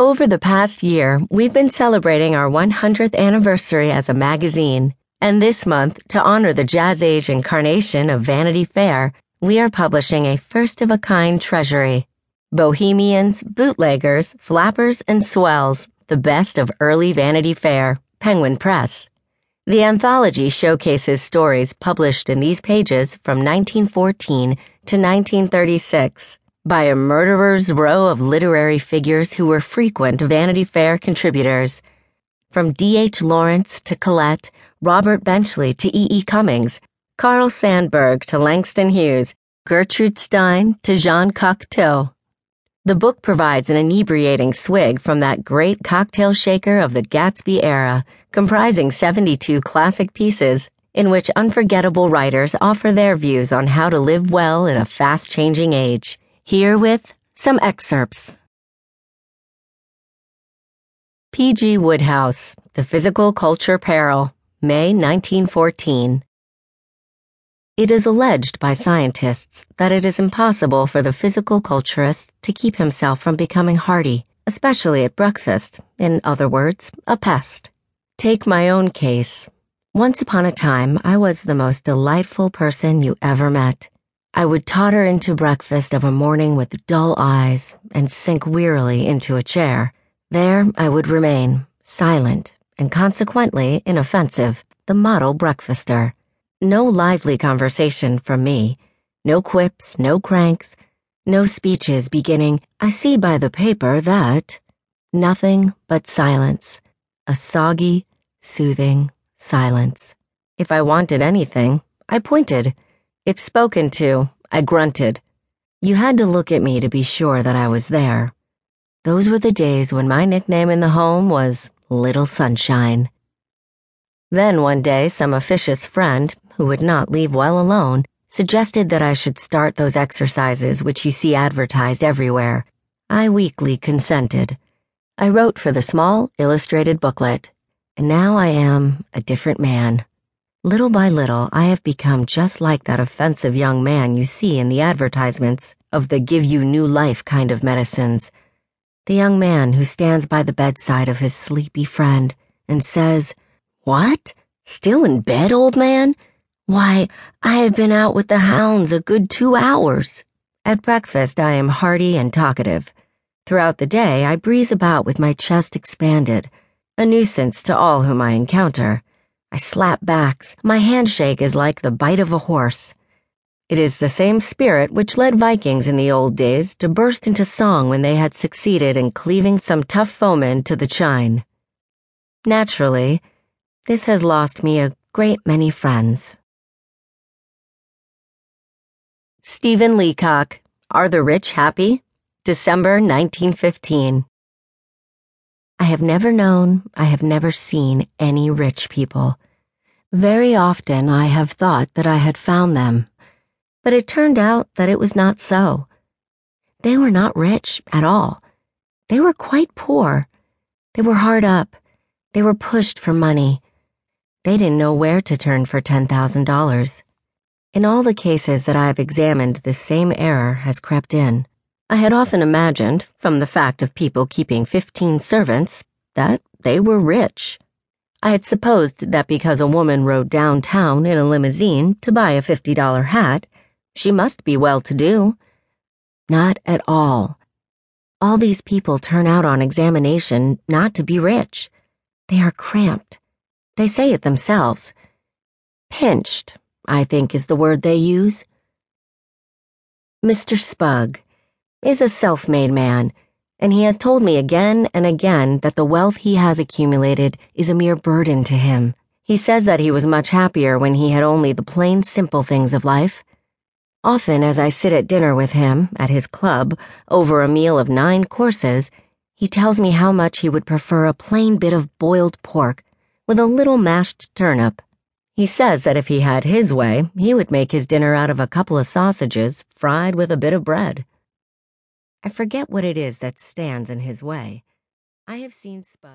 Over the past year, we've been celebrating our 100th anniversary as a magazine, and this month, to honor the Jazz Age incarnation of Vanity Fair, we are publishing a first of a kind treasury. Bohemians, bootleggers, flappers, and swells, the best of early Vanity Fair, Penguin Press. The anthology showcases stories published in these pages from 1914 to 1936 by a murderer's row of literary figures who were frequent Vanity Fair contributors. From D.H. Lawrence to Colette, Robert Benchley to E.E. E. Cummings, Carl Sandburg to Langston Hughes, Gertrude Stein to Jean Cocteau. The book provides an inebriating swig from that great cocktail shaker of the Gatsby era, comprising 72 classic pieces in which unforgettable writers offer their views on how to live well in a fast changing age. Herewith, some excerpts. P.G. Wodehouse, The Physical Culture Peril, May 1914. It is alleged by scientists that it is impossible for the physical culturist to keep himself from becoming hardy, especially at breakfast, in other words, a pest. Take my own case. Once upon a time, I was the most delightful person you ever met. I would totter into breakfast of a morning with dull eyes and sink wearily into a chair. There I would remain, silent and consequently inoffensive, the model breakfaster. No lively conversation from me. No quips, no cranks, no speeches beginning, I see by the paper that. Nothing but silence. A soggy, soothing silence. If I wanted anything, I pointed. If spoken to, I grunted. You had to look at me to be sure that I was there. Those were the days when my nickname in the home was Little Sunshine. Then one day, some officious friend, who would not leave well alone, suggested that I should start those exercises which you see advertised everywhere. I weakly consented. I wrote for the small, illustrated booklet, and now I am a different man. Little by little, I have become just like that offensive young man you see in the advertisements of the give you new life kind of medicines. The young man who stands by the bedside of his sleepy friend and says, What? Still in bed, old man? Why, I have been out with the hounds a good two hours. At breakfast, I am hearty and talkative. Throughout the day, I breeze about with my chest expanded, a nuisance to all whom I encounter. I slap backs. My handshake is like the bite of a horse. It is the same spirit which led Vikings in the old days to burst into song when they had succeeded in cleaving some tough foeman to the chine. Naturally, this has lost me a great many friends. Stephen Leacock, Are the Rich Happy? December 1915. I have never known, I have never seen any rich people. Very often I have thought that I had found them, but it turned out that it was not so. They were not rich at all. They were quite poor. They were hard up. They were pushed for money. They didn't know where to turn for $10,000. In all the cases that I have examined, this same error has crept in. I had often imagined, from the fact of people keeping 15 servants, that they were rich. I had supposed that because a woman rode downtown in a limousine to buy a $50 hat, she must be well to do. Not at all. All these people turn out on examination not to be rich. They are cramped. They say it themselves. Pinched I think is the word they use. Mr. Spugg is a self made man, and he has told me again and again that the wealth he has accumulated is a mere burden to him. He says that he was much happier when he had only the plain, simple things of life. Often, as I sit at dinner with him, at his club, over a meal of nine courses, he tells me how much he would prefer a plain bit of boiled pork with a little mashed turnip he says that if he had his way, he would make his dinner out of a couple of sausages fried with a bit of bread. I forget what it is that stands in his way. I have seen Spugg.